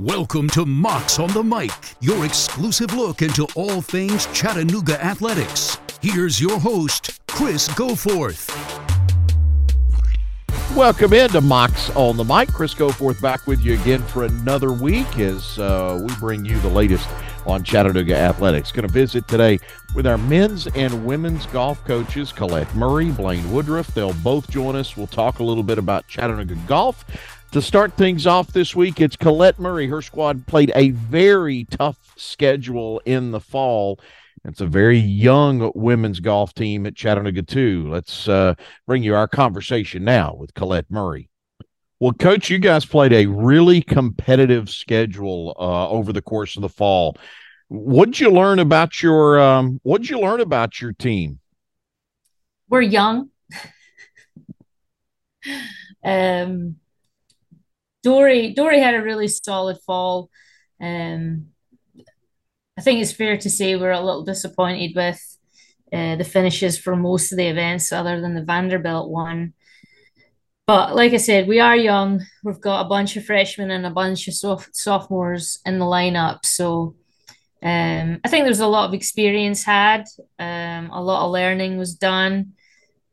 Welcome to Mocs on the Mic, your exclusive look into all things Chattanooga athletics. Here's your host, Chris Goforth. Welcome into Mocs on the Mic. Chris Goforth back with you again for another week as uh, we bring you the latest on Chattanooga athletics. Going to visit today with our men's and women's golf coaches, Colette Murray, Blaine Woodruff. They'll both join us. We'll talk a little bit about Chattanooga golf to start things off this week, it's Colette Murray. Her squad played a very tough schedule in the fall. It's a very young women's golf team at Chattanooga, too. Let's uh, bring you our conversation now with Colette Murray. Well, Coach, you guys played a really competitive schedule uh, over the course of the fall. What'd you learn about your um, What'd you learn about your team? We're young. um, Dory Dory had a really solid fall. Um, I think it's fair to say we're a little disappointed with uh, the finishes for most of the events, other than the Vanderbilt one. But like I said, we are young. We've got a bunch of freshmen and a bunch of soph- sophomores in the lineup. So um, I think there's a lot of experience had. Um, a lot of learning was done,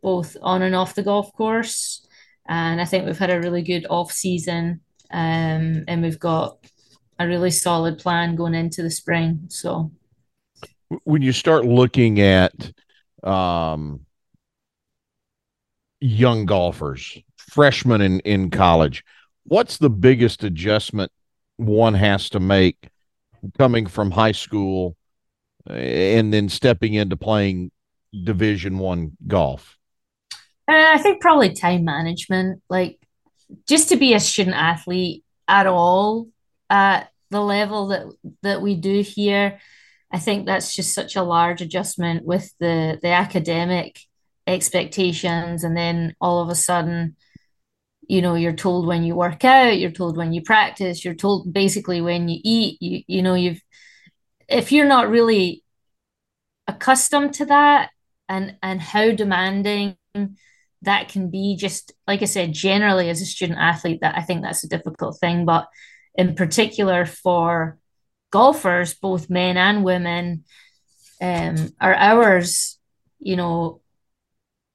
both on and off the golf course and I think we've had a really good off season, um, and we've got a really solid plan going into the spring. So, when you start looking at um, young golfers, freshmen in in college, what's the biggest adjustment one has to make coming from high school and then stepping into playing Division One golf? Uh, I think probably time management. Like just to be a student athlete at all at the level that that we do here, I think that's just such a large adjustment with the the academic expectations, and then all of a sudden, you know, you're told when you work out, you're told when you practice, you're told basically when you eat. You you know you've if you're not really accustomed to that and and how demanding that can be just like I said, generally as a student athlete, that I think that's a difficult thing. But in particular for golfers, both men and women, um, our hours, you know,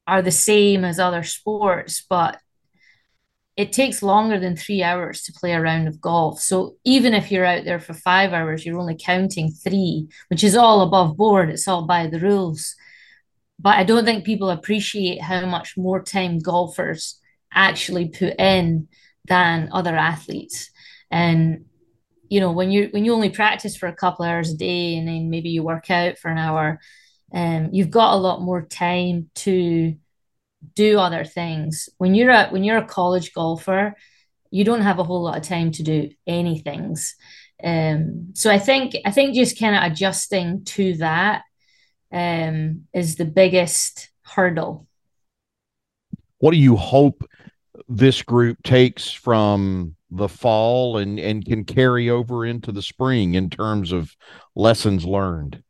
are the same as other sports, but it takes longer than three hours to play a round of golf. So even if you're out there for five hours, you're only counting three, which is all above board. It's all by the rules but I don't think people appreciate how much more time golfers actually put in than other athletes. And you know, when you when you only practice for a couple hours a day and then maybe you work out for an hour, um, you've got a lot more time to do other things. When you're a when you're a college golfer, you don't have a whole lot of time to do any things. Um, so I think I think just kind of adjusting to that um, is the biggest hurdle. What do you hope this group takes from the fall and, and can carry over into the spring in terms of lessons learned?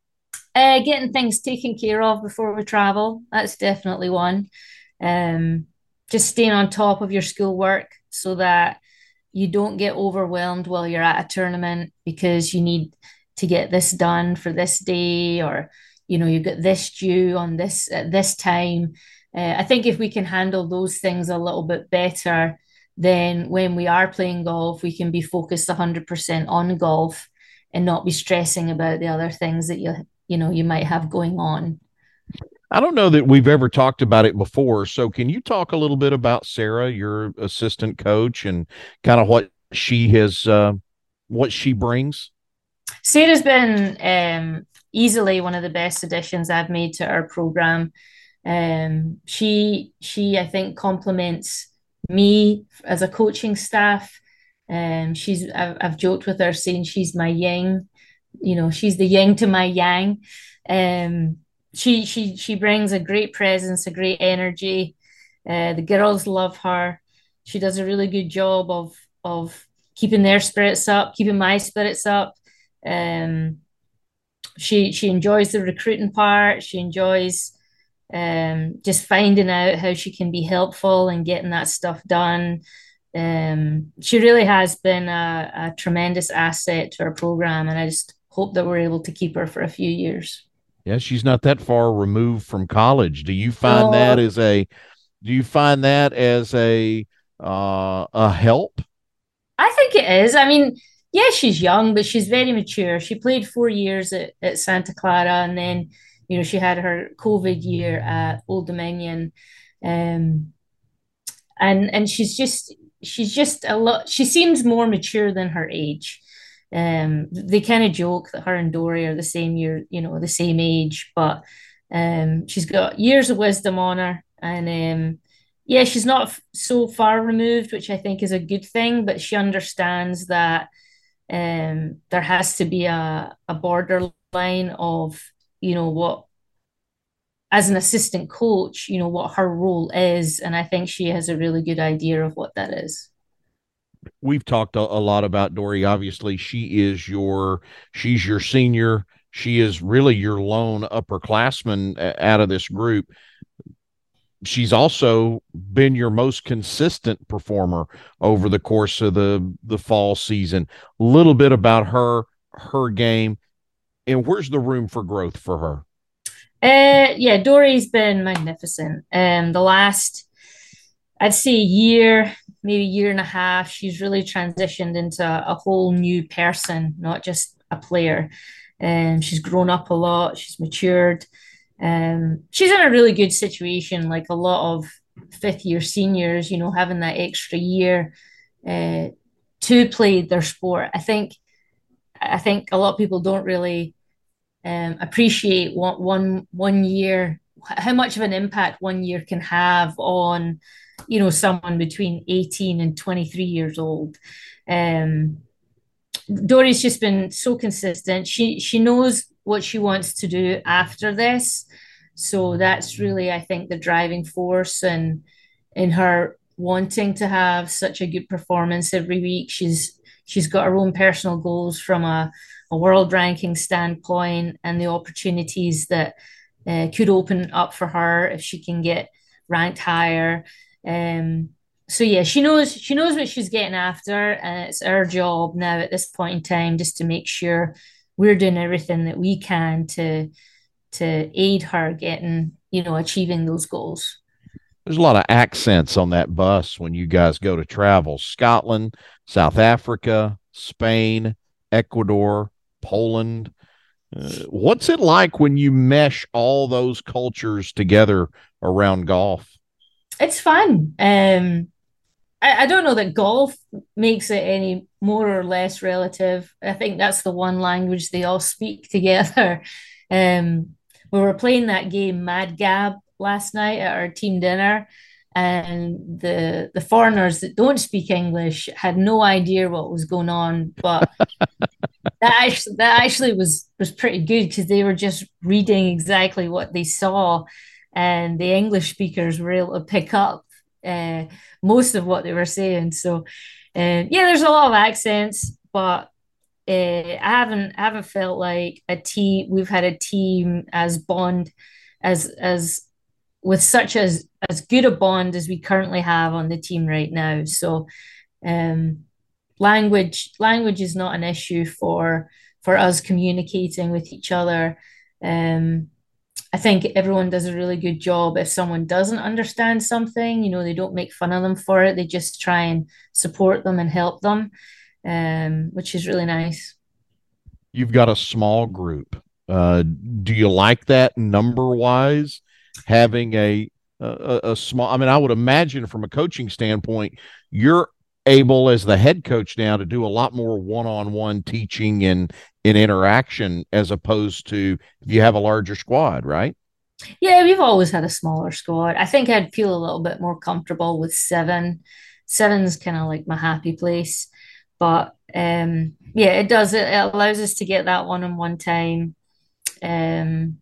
Uh, getting things taken care of before we travel. That's definitely one. Um, just staying on top of your schoolwork so that you don't get overwhelmed while you're at a tournament because you need to get this done for this day or you know, you've got this due on this at this time. Uh, I think if we can handle those things a little bit better, then when we are playing golf, we can be focused 100% on golf and not be stressing about the other things that you you know you might have going on. I don't know that we've ever talked about it before. So can you talk a little bit about Sarah, your assistant coach, and kind of what she has, uh, what she brings? Sarah's been um, easily one of the best additions I've made to our program. Um, she she I think complements me as a coaching staff. Um, she's I've, I've joked with her saying she's my yin, you know, she's the yin to my yang. Um, she she she brings a great presence, a great energy. Uh, the girls love her. She does a really good job of of keeping their spirits up, keeping my spirits up. Um, she she enjoys the recruiting part. She enjoys um, just finding out how she can be helpful and getting that stuff done. um, she really has been a, a tremendous asset to our program, and I just hope that we're able to keep her for a few years. Yeah, she's not that far removed from college. Do you find oh. that as a do you find that as a uh, a help? I think it is. I mean, yeah, she's young, but she's very mature. She played four years at, at Santa Clara, and then you know she had her COVID year at Old Dominion, um, and and she's just she's just a lot. She seems more mature than her age. Um, they kind of joke that her and Dory are the same year, you know, the same age, but um, she's got years of wisdom on her, and um, yeah, she's not so far removed, which I think is a good thing. But she understands that um, there has to be a, a borderline of you know what as an assistant coach, you know, what her role is. And I think she has a really good idea of what that is. We've talked a, a lot about Dory. Obviously, she is your, she's your senior. She is really your lone upperclassman out of this group. She's also been your most consistent performer over the course of the the fall season. A little bit about her, her game, and where's the room for growth for her? Uh, yeah, Dory's been magnificent. Um, the last, I'd say, year, maybe year and a half, she's really transitioned into a whole new person, not just a player. And um, she's grown up a lot. She's matured. Um, she's in a really good situation, like a lot of fifth year seniors. You know, having that extra year uh, to play their sport. I think, I think a lot of people don't really um, appreciate what one one year how much of an impact one year can have on you know someone between 18 and 23 years old um, Dory's just been so consistent she she knows what she wants to do after this so that's really i think the driving force and in her wanting to have such a good performance every week she's she's got her own personal goals from a a world ranking standpoint and the opportunities that uh, could open up for her if she can get ranked higher. Um, so yeah, she knows she knows what she's getting after, and it's our job now at this point in time just to make sure we're doing everything that we can to to aid her getting you know achieving those goals. There's a lot of accents on that bus when you guys go to travel. Scotland, South Africa, Spain, Ecuador, Poland. Uh, what's it like when you mesh all those cultures together around golf? It's fun. Um, I, I don't know that golf makes it any more or less relative. I think that's the one language they all speak together. Um, we were playing that game Mad Gab last night at our team dinner, and the the foreigners that don't speak English had no idea what was going on, but that actually that actually was was pretty good because they were just reading exactly what they saw, and the English speakers were able to pick up uh, most of what they were saying. So, uh, yeah, there's a lot of accents, but uh, I haven't I haven't felt like a team. We've had a team as bond as as with such as as good a bond as we currently have on the team right now. So. Um, language language is not an issue for for us communicating with each other. Um, I think everyone does a really good job. If someone doesn't understand something, you know, they don't make fun of them for it. They just try and support them and help them, um, which is really nice. You've got a small group. Uh, do you like that number wise? Having a, a a small. I mean, I would imagine from a coaching standpoint, you're able as the head coach now to do a lot more one-on-one teaching and in interaction as opposed to if you have a larger squad, right? Yeah, we've always had a smaller squad. I think I'd feel a little bit more comfortable with seven. Seven's kind of like my happy place. But um yeah, it does it, allows us to get that one-on-one time um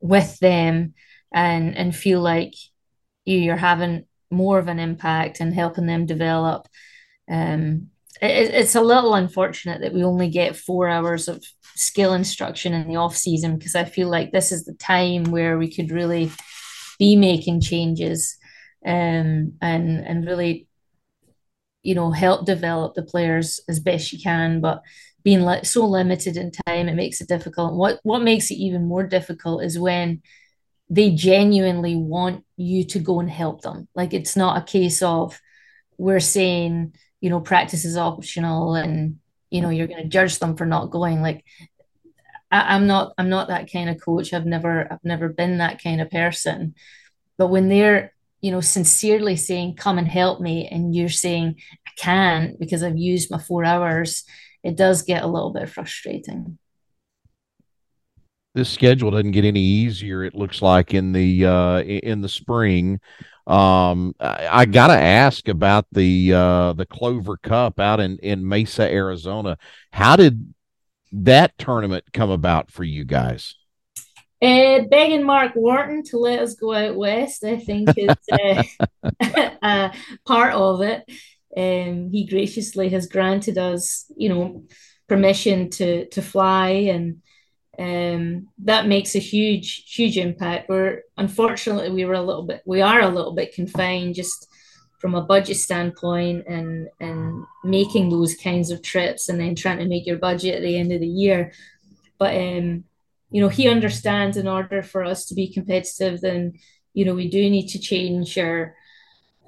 with them and and feel like you're having more of an impact and helping them develop. Um, it, it's a little unfortunate that we only get four hours of skill instruction in the off season because I feel like this is the time where we could really be making changes um, and and really you know, help develop the players as best you can, but being li- so limited in time, it makes it difficult. What what makes it even more difficult is when they genuinely want you to go and help them. Like it's not a case of we're saying, you know, practice is optional and you know you're going to judge them for not going. Like I, I'm not I'm not that kind of coach. I've never I've never been that kind of person. But when they're you know, sincerely saying, come and help me, and you're saying, I can't because I've used my four hours, it does get a little bit frustrating. This schedule doesn't get any easier. It looks like in the uh, in the spring. Um, I, I got to ask about the uh, the Clover Cup out in in Mesa, Arizona. How did that tournament come about for you guys? Uh, begging Mark Wharton to let us go out west, I think, is uh, uh, part of it. Um, he graciously has granted us, you know, permission to to fly, and um, that makes a huge, huge impact. We're unfortunately we were a little bit, we are a little bit confined just from a budget standpoint, and and making those kinds of trips, and then trying to make your budget at the end of the year. But um, you know, he understands in order for us to be competitive, then, you know, we do need to change our,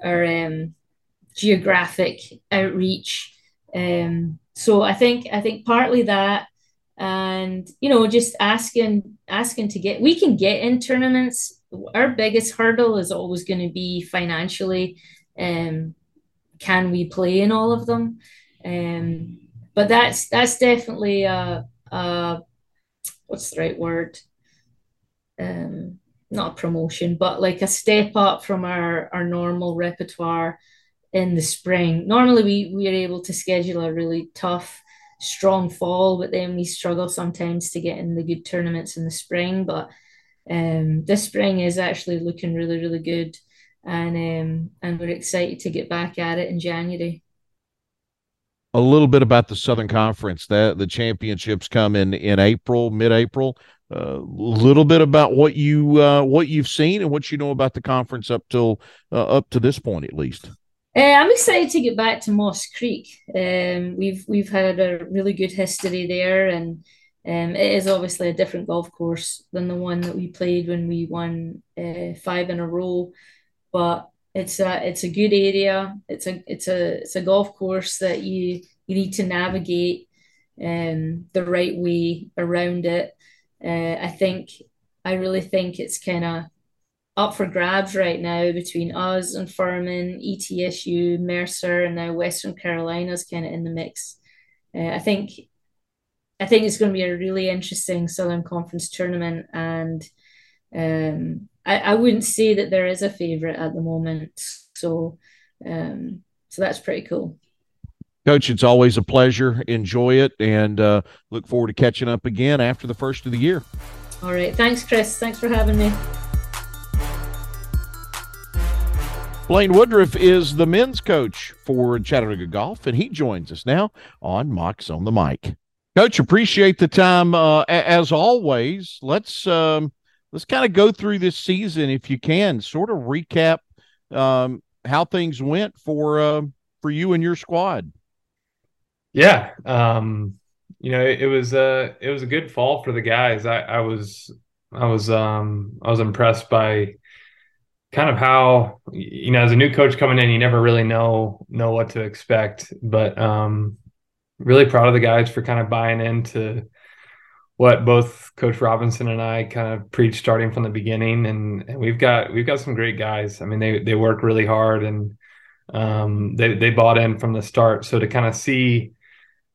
our um, geographic outreach. Um, so I think, I think partly that, and, you know, just asking, asking to get, we can get in tournaments. Our biggest hurdle is always going to be financially. Um, can we play in all of them? Um, but that's, that's definitely a, a what's the right word? Um, not a promotion, but like a step up from our our normal repertoire in the spring. Normally, we we are able to schedule a really tough, strong fall, but then we struggle sometimes to get in the good tournaments in the spring. But um, this spring is actually looking really really good, and um, and we're excited to get back at it in January a little bit about the Southern Conference. That the championships come in in April, mid-April. A uh, little bit about what you uh, what you've seen and what you know about the conference up till uh, up to this point, at least. Uh, I'm excited to get back to Moss Creek. Um, we've we've had a really good history there, and um, it is obviously a different golf course than the one that we played when we won uh, five in a row. But it's a it's a good area. It's a it's a it's a golf course that you you need to navigate um, the right way around it. Uh, I think I really think it's kind of up for grabs right now between us and Furman, ETSU, Mercer, and now Western Carolina's kind of in the mix. Uh, I think I think it's going to be a really interesting Southern Conference tournament, and um, I, I wouldn't say that there is a favorite at the moment. So, um, so that's pretty cool. Coach, it's always a pleasure. Enjoy it and uh, look forward to catching up again after the first of the year. All right. Thanks, Chris. Thanks for having me. Blaine Woodruff is the men's coach for Chattanooga Golf, and he joins us now on Mocs on the Mic. Coach, appreciate the time uh, as always. Let's um, let's kind of go through this season if you can, sort of recap um, how things went for uh, for you and your squad. Yeah, um, you know, it, it, was a it was a good fall for the guys. I, I was I was um, I was impressed by kind of how you know as a new coach coming in, you never really know know what to expect, but um, really proud of the guys for kind of buying into what both Coach Robinson and I kind of preached starting from the beginning, and, and we've got we've got some great guys. I mean, they they work really hard and um, they they bought in from the start. So to kind of see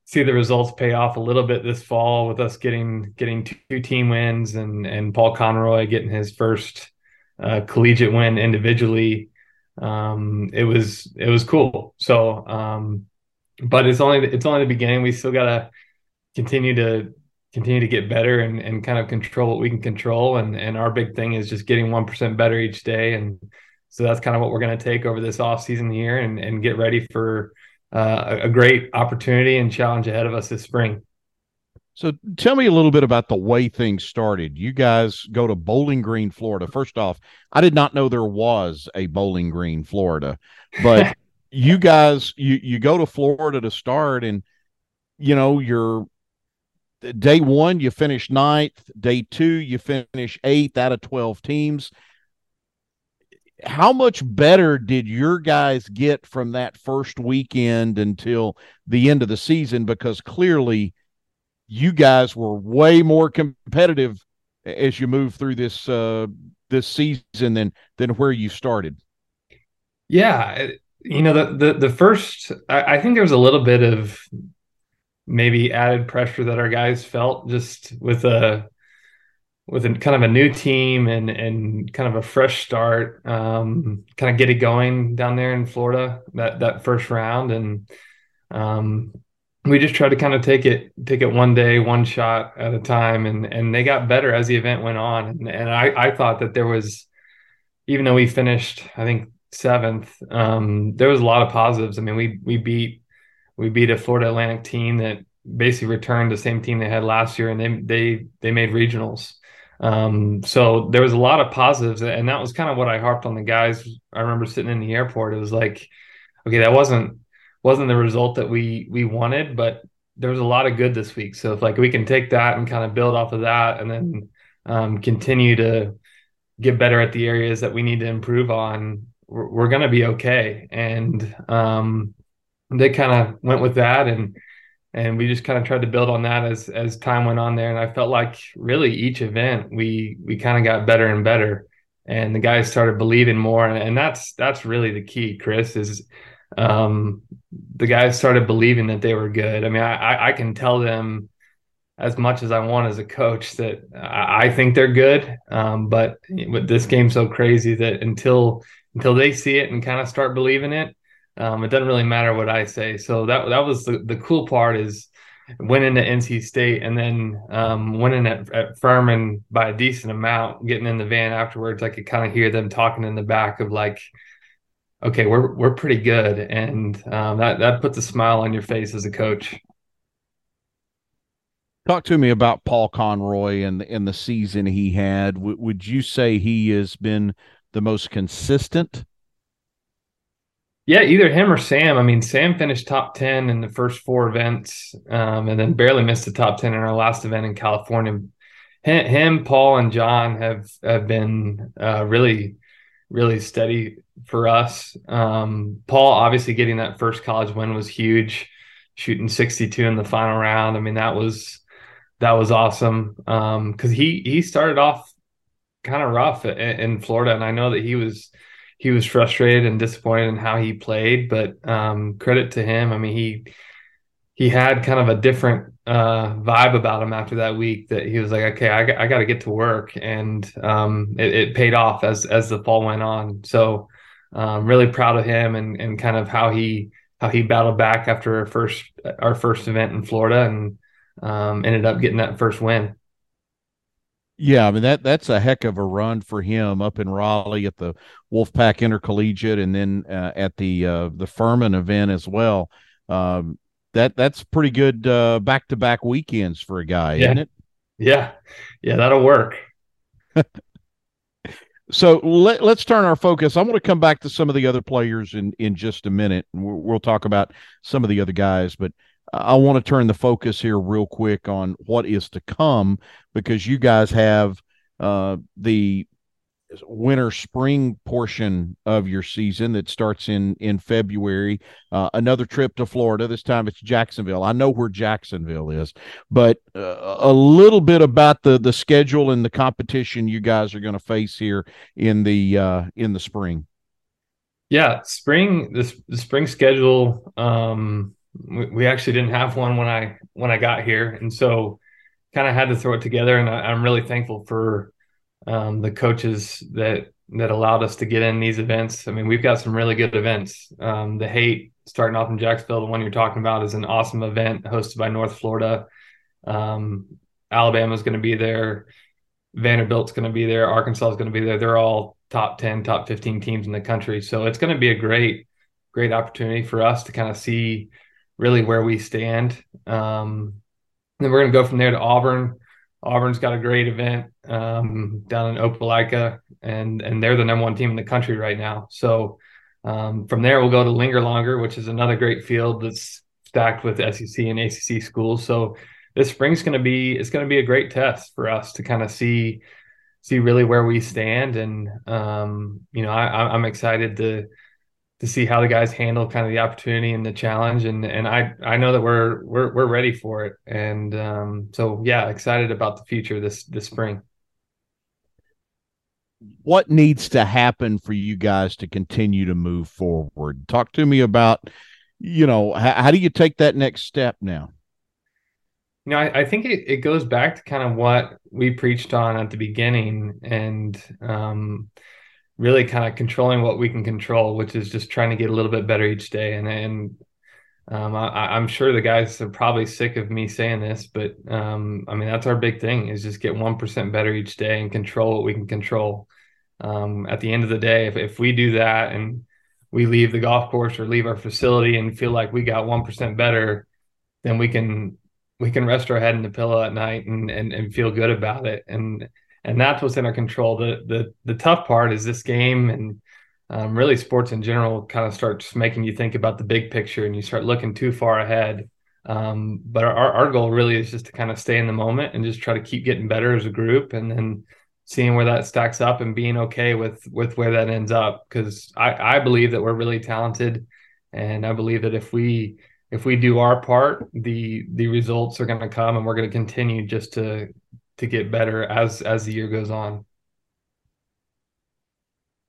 see the results pay off a little bit this fall with us getting getting two team wins and and Paul Conroy getting his first uh, collegiate win individually. Um, it was it was cool. So, um, but it's only it's only the beginning. We still gotta continue to continue to get better and, and kind of control what we can control. And, and our big thing is just getting 1% better each day. And so that's kind of what we're to take over this off season here and, and get ready for uh, a great opportunity and challenge ahead of us this spring. So tell me a little bit about the way things started. You guys go to Bowling Green, Florida. First off, I did not know there was a Bowling Green, Florida, but you guys you you go to Florida to start and you know you're day one you finish ninth day two you finish eighth out of 12 teams how much better did your guys get from that first weekend until the end of the season because clearly you guys were way more competitive as you move through this uh this season than than where you started. Yeah you know the the, the first I, I think there was a little bit of maybe added pressure that our guys felt just with a with a kind of a new team and and kind of a fresh start um, kind of get it going down there in Florida that that first round. And um, we just tried to kind of take it take it one day one shot at a time and and they got better as the event went on and, and I I thought that there was even though we finished I think seventh um, there was a lot of positives I mean we we beat we beat a Florida Atlantic team that basically returned the same team they had last year, and they they they made regionals. Um, so there was a lot of positives, and that was kind of what I harped on the guys. I remember sitting in the airport. It was like, okay, that wasn't wasn't the result that we we wanted, but there was a lot of good this week. So if like we can take that and kind of build off of that, and then um, continue to get better at the areas that we need to improve on, we're, we're going to be okay. And um, they kind of went with that and and we just kind of tried to build on that as as time went on there and i felt like really each event we we kind of got better and better and the guys started believing more and, and that's that's really the key chris is um the guys started believing that they were good i mean i i can tell them as much as i want as a coach that i, think they're good um but with this game so crazy that until until they see it and kind of start believing it um, it doesn't really matter what I say. So that that was the, the cool part is winning at NC State and then um, winning at, at Furman by a decent amount. Getting in the van afterwards, I could kind of hear them talking in the back of like, "Okay, we're we're pretty good," and um, that that puts a smile on your face as a coach. Talk to me about Paul Conroy and in the season he had. W- would you say he has been the most consistent yeah, either him or Sam. I mean, Sam finished top 10 in the first four events um, and then barely missed the top 10 in our last event in California. Him, Paul, and John have, have been uh, really, really steady for us. Um, Paul, obviously, getting that first college win was huge, shooting 62 in the final round. I mean, that was that was awesome because um, he he started off kind of rough in, in Florida, and I know that he was – he was frustrated and disappointed in how he played, but um, credit to him. I mean, he he had kind of a different uh, vibe about him after that week. That he was like, okay, I, I got to get to work, and um, it, it, paid off as as the fall went on. So, um, really proud of him and and kind of how he how he battled back after our first our first event in Florida and um, ended up getting that first win. Yeah, I mean that that's a heck of a run for him up in Raleigh at the Wolfpack Intercollegiate, and then uh, at the uh, the Furman event as well. Um, that that's pretty good back to back weekends for a guy, yeah. isn't it? Yeah, yeah, that'll work. so let, us turn our focus. I want to come back to some of the other players in in just a minute, we'll, we'll talk about some of the other guys, but. I want to turn the focus here real quick on what is to come because you guys have uh, the winter spring portion of your season that starts in in February. Uh, another trip to Florida. This time it's Jacksonville. I know where Jacksonville is, but uh, a little bit about the the schedule and the competition you guys are going to face here in the uh, in the spring. Yeah, spring the, the spring schedule. Um, we, we actually didn't have one when I when I got here, and so kind of had to throw it together. And I, am really thankful for um, the coaches that that allowed us to get in these events. I mean, we've got some really good events. Um, the Hayt starting off in Jacksonville, the one you're talking about, is an awesome event hosted by North Florida. Um, Alabama's going to be there. Vanderbilt's going to be there. Arkansas is going to be there. They're all top 10, top 15 teams in the country. So it's going to be a great, great opportunity for us to kind of see really where we stand. Um, then we're going to go from there to Auburn. Auburn's got a great event um, down in Opelika, and and they're the number one team in the country right now. So um, from there, we'll go to Linger Longer, which is another great field that's stacked with SEC and ACC schools. So this spring's going to be it's going to be a great test for us to kind of see see really where we stand, and um, you know I, I'm excited to to see how the guys handle kind of the opportunity and the challenge, and and I I know that we're we're we're ready for it, and um, so yeah, excited about the future this this spring what needs to happen for you guys to continue to move forward? Talk to me about, you know, how, how do you take that next step now? You know, I, I think it, it goes back to kind of what we preached on at the beginning and um, really kind of controlling what we can control, which is just trying to get a little bit better each day. And, and um, I, am sure the guys are probably sick of me saying this, but um, I mean that's our big thing is just get one percent better each day and control what we can control. Um, at the end of the day, if if we do that and we leave the golf course or leave our facility and feel like we got one percent better, then we can we can rest our head in the pillow at night and and, and feel good about it. And and that's what's in our control. The the the tough part is this game and um, really sports in general kind of starts making you think about the big picture and you start looking too far ahead. Um, but our, our goal really is just to kind of stay in the moment and just try to keep getting better as a group and then seeing where that stacks up and being okay with with where that ends up because I, I believe that we're really talented and I believe that if we if we do our part the the results are going to come and we're going to continue just to to get better as as the year goes on.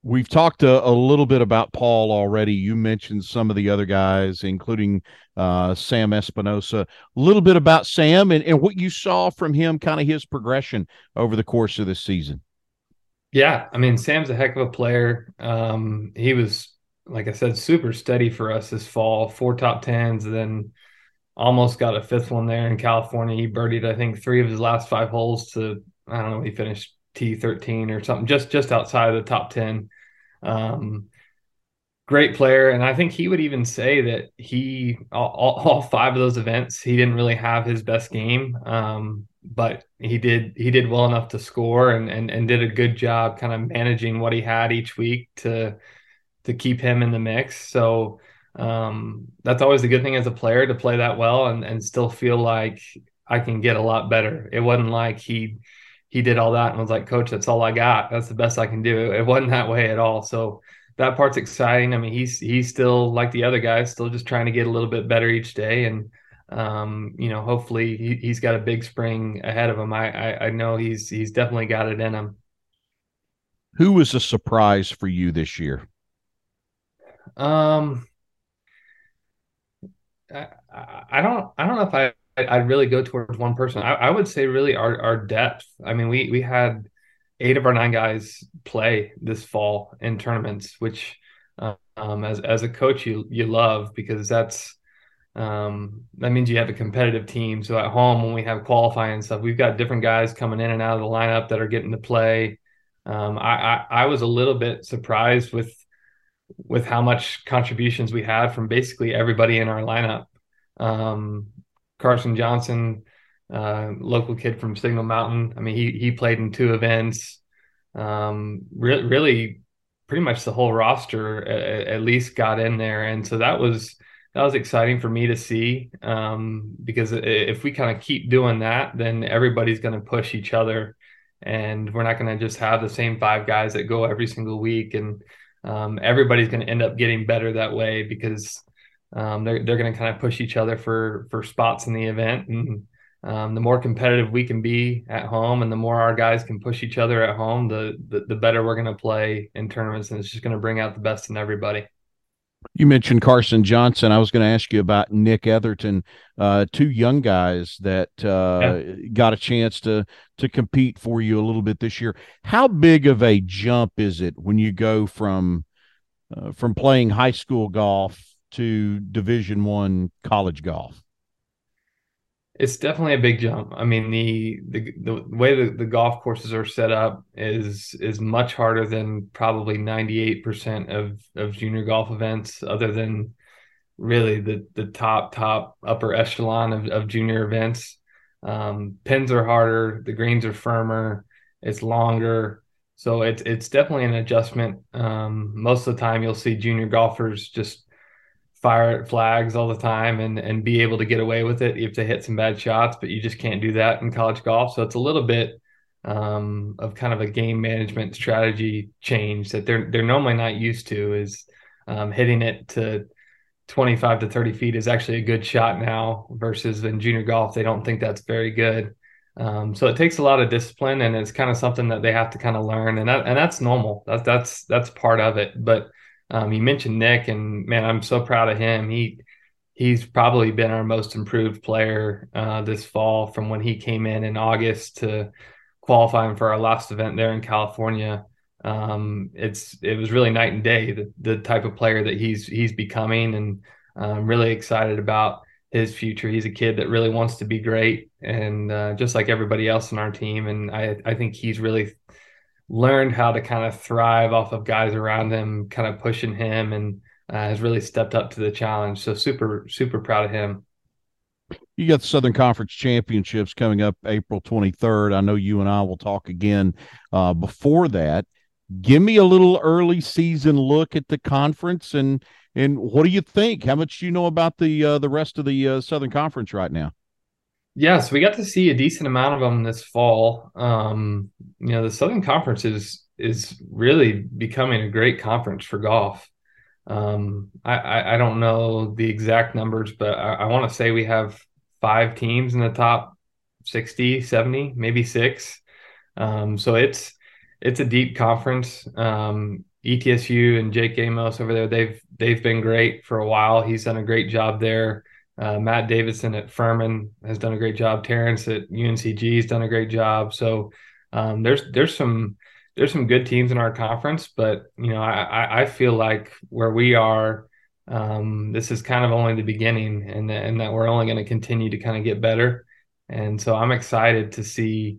We've talked a, a, little bit about Paul already. You mentioned some of the other guys, including uh, Sam Espinosa. A little bit about Sam and, and what you saw from him, kind of his progression over the course of this season. Yeah, I mean, Sam's a heck of a player. Um, he was, like I said, super steady for us this fall. Four top tens, then almost got a fifth one there in California. He birdied, I think, three of his last five holes to I don't know. He finished T13 or something, just just outside of the top 10. Um, great player, and I think he would even say that he all, all, five of those events he didn't really have his best game, um, but he did he did well enough to score and and and did a good job kind of managing what he had each week to to keep him in the mix. So um, that's always a good thing as a player to play that well and and still feel like I can get a lot better. It wasn't like he he did all that and was like, Coach, that's all I got. That's the best I can do. It wasn't that way at all. So that part's exciting. I mean, he's he's still like the other guys, still just trying to get a little bit better each day, and um, you know, hopefully he, has got a big spring ahead of him. I, I I know he's he's definitely got it in him. Who was a surprise for you this year? Um, I, don't I don't know if I I'd really go towards one person. I, I, would say really our our depth. I mean, we we had eight of our nine guys play this fall in tournaments, which um, as as a coach you you love because that's um, that means you have a competitive team. So at home when we have qualifying stuff, we've got different guys coming in and out of the lineup that are getting to play. Um, I, I I was a little bit surprised with with how much contributions we had from basically everybody in our lineup. Um, Carson Johnson, uh, local kid from Signal Mountain. I mean, he he played in two events. Um, re- really, pretty much the whole roster at, at, least got in there, and so that was that was exciting for me to see um, because if we kind of keep doing that, then everybody's going to push each other, and we're not going to just have the same five guys that go every single week, and um, everybody's going to end up getting better that way because um, they're they're going to kind of push each other for for spots in the event, and um, the more competitive we can be at home, and the more our guys can push each other at home, the the, the better we're going to play in tournaments, and it's just going to bring out the best in everybody. You mentioned Carson Johnson. I was going to ask you about Nick Etherton, uh, two young guys that uh, yeah. got a chance to to compete for you a little bit this year. How big of a jump is it when you go from uh, from playing high school golf to division one college golf it's definitely a big jump. I mean the the, the way the, golf courses are set up is is much harder than probably 98% of of junior golf events other than really the the top top upper echelon of, of junior events. Um, pins are harder the greens are firmer it's longer. So it's it's definitely an adjustment. Um, most of the time, you'll see junior golfers just fire flags all the time and and be able to get away with it. Have to hit some bad shots, but you just can't do that in college golf. So it's a little bit um, of kind of a game management strategy change that they're they're normally not used to. Is um, hitting it to 25 to 30 feet is actually a good shot now versus in junior golf they don't think that's very good. Um, so it takes a lot of discipline and it's kind of something that they have to kind of learn and that, and that's normal. That's that's that's part of it. But um, you mentioned Nick, and man, I'm so proud of him. He he's probably been our most improved player uh, this fall from when he came in in August to qualifying for our last event there in California. Um, it's it was really night and day the the type of player that he's he's becoming, and I'm really excited about his future. He's a kid that really wants to be great, and uh, just like everybody else in our team. And I I think he's really learned how to kind of thrive off of guys around him, kind of pushing him, and uh, has really stepped up to the challenge. So super, super proud of him. You got the Southern Conference Championships coming up April 23rd. I know you and I will talk again uh, before that. Give me a little early season look at the conference and and what do you think? How much do you know about the uh, the rest of the uh, Southern Conference right now? Yes, we got to see a decent amount of them this fall. Um, you know, the Southern Conference is is really becoming a great conference for golf. Um, I, I, I don't know the exact numbers, but I, I want to say we have five teams in the top 60, 70, maybe six. Um, so it's it's a deep conference. Um, ETSU and Jake Amos over there, they've they've been great for a while. He's done a great job there. Uh, Matt Davidson at Furman has done a great job. Terrence at UNCG has done a great job. So um, there's there's some there's some good teams in our conference, but you know I I feel like where we are, um, this is kind of only the beginning, and and that we're only going to continue to kind of get better. And so I'm excited to see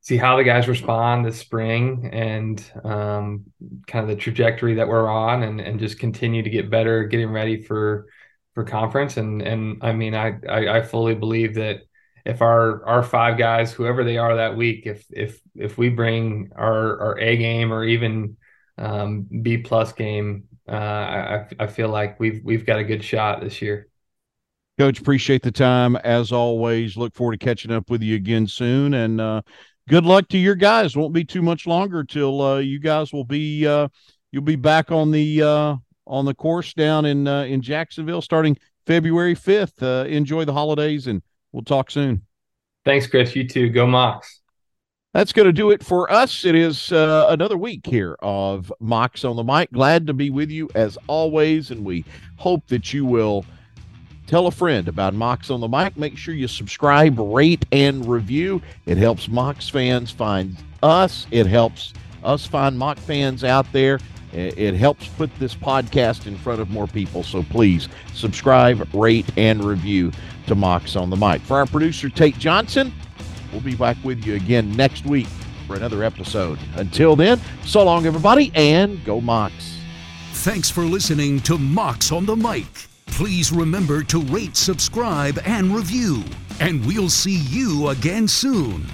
see how the guys respond this spring and um, kind of the trajectory that we're on, and and just continue to get better, getting ready for for conference. And and I mean, I, I I, fully believe that if our our five guys, whoever they are that week, if if if we bring our our A game or even um, B plus game, uh, I I feel like we've we've got a good shot this year. Coach, appreciate the time as always. Look forward to catching up with you again soon, and uh, good luck to your guys. Won't be too much longer till uh, you guys will be uh, you'll be back on the uh, on the course down in uh, in Jacksonville starting February 5th. Uh, enjoy the holidays and we'll talk soon. Thanks, Chris. You too. Go Mocs. That's going to do it for us. It is uh, another week here of Mocs on the Mic. Glad to be with you as always, and we hope that you will tell a friend about Mocs on the Mic. Make sure you subscribe, rate, and review. It helps Mocs fans find us. It helps us find Moc fans out there. It helps put this podcast in front of more people. So please subscribe, rate, and review to Mocs on the Mic. For our producer, Tate Johnson, we'll be back with you again next week for another episode. Until then, so long, everybody, and go Mocs. Thanks for listening to Mocs on the Mic. Please remember to rate, subscribe, and review. And we'll see you again soon.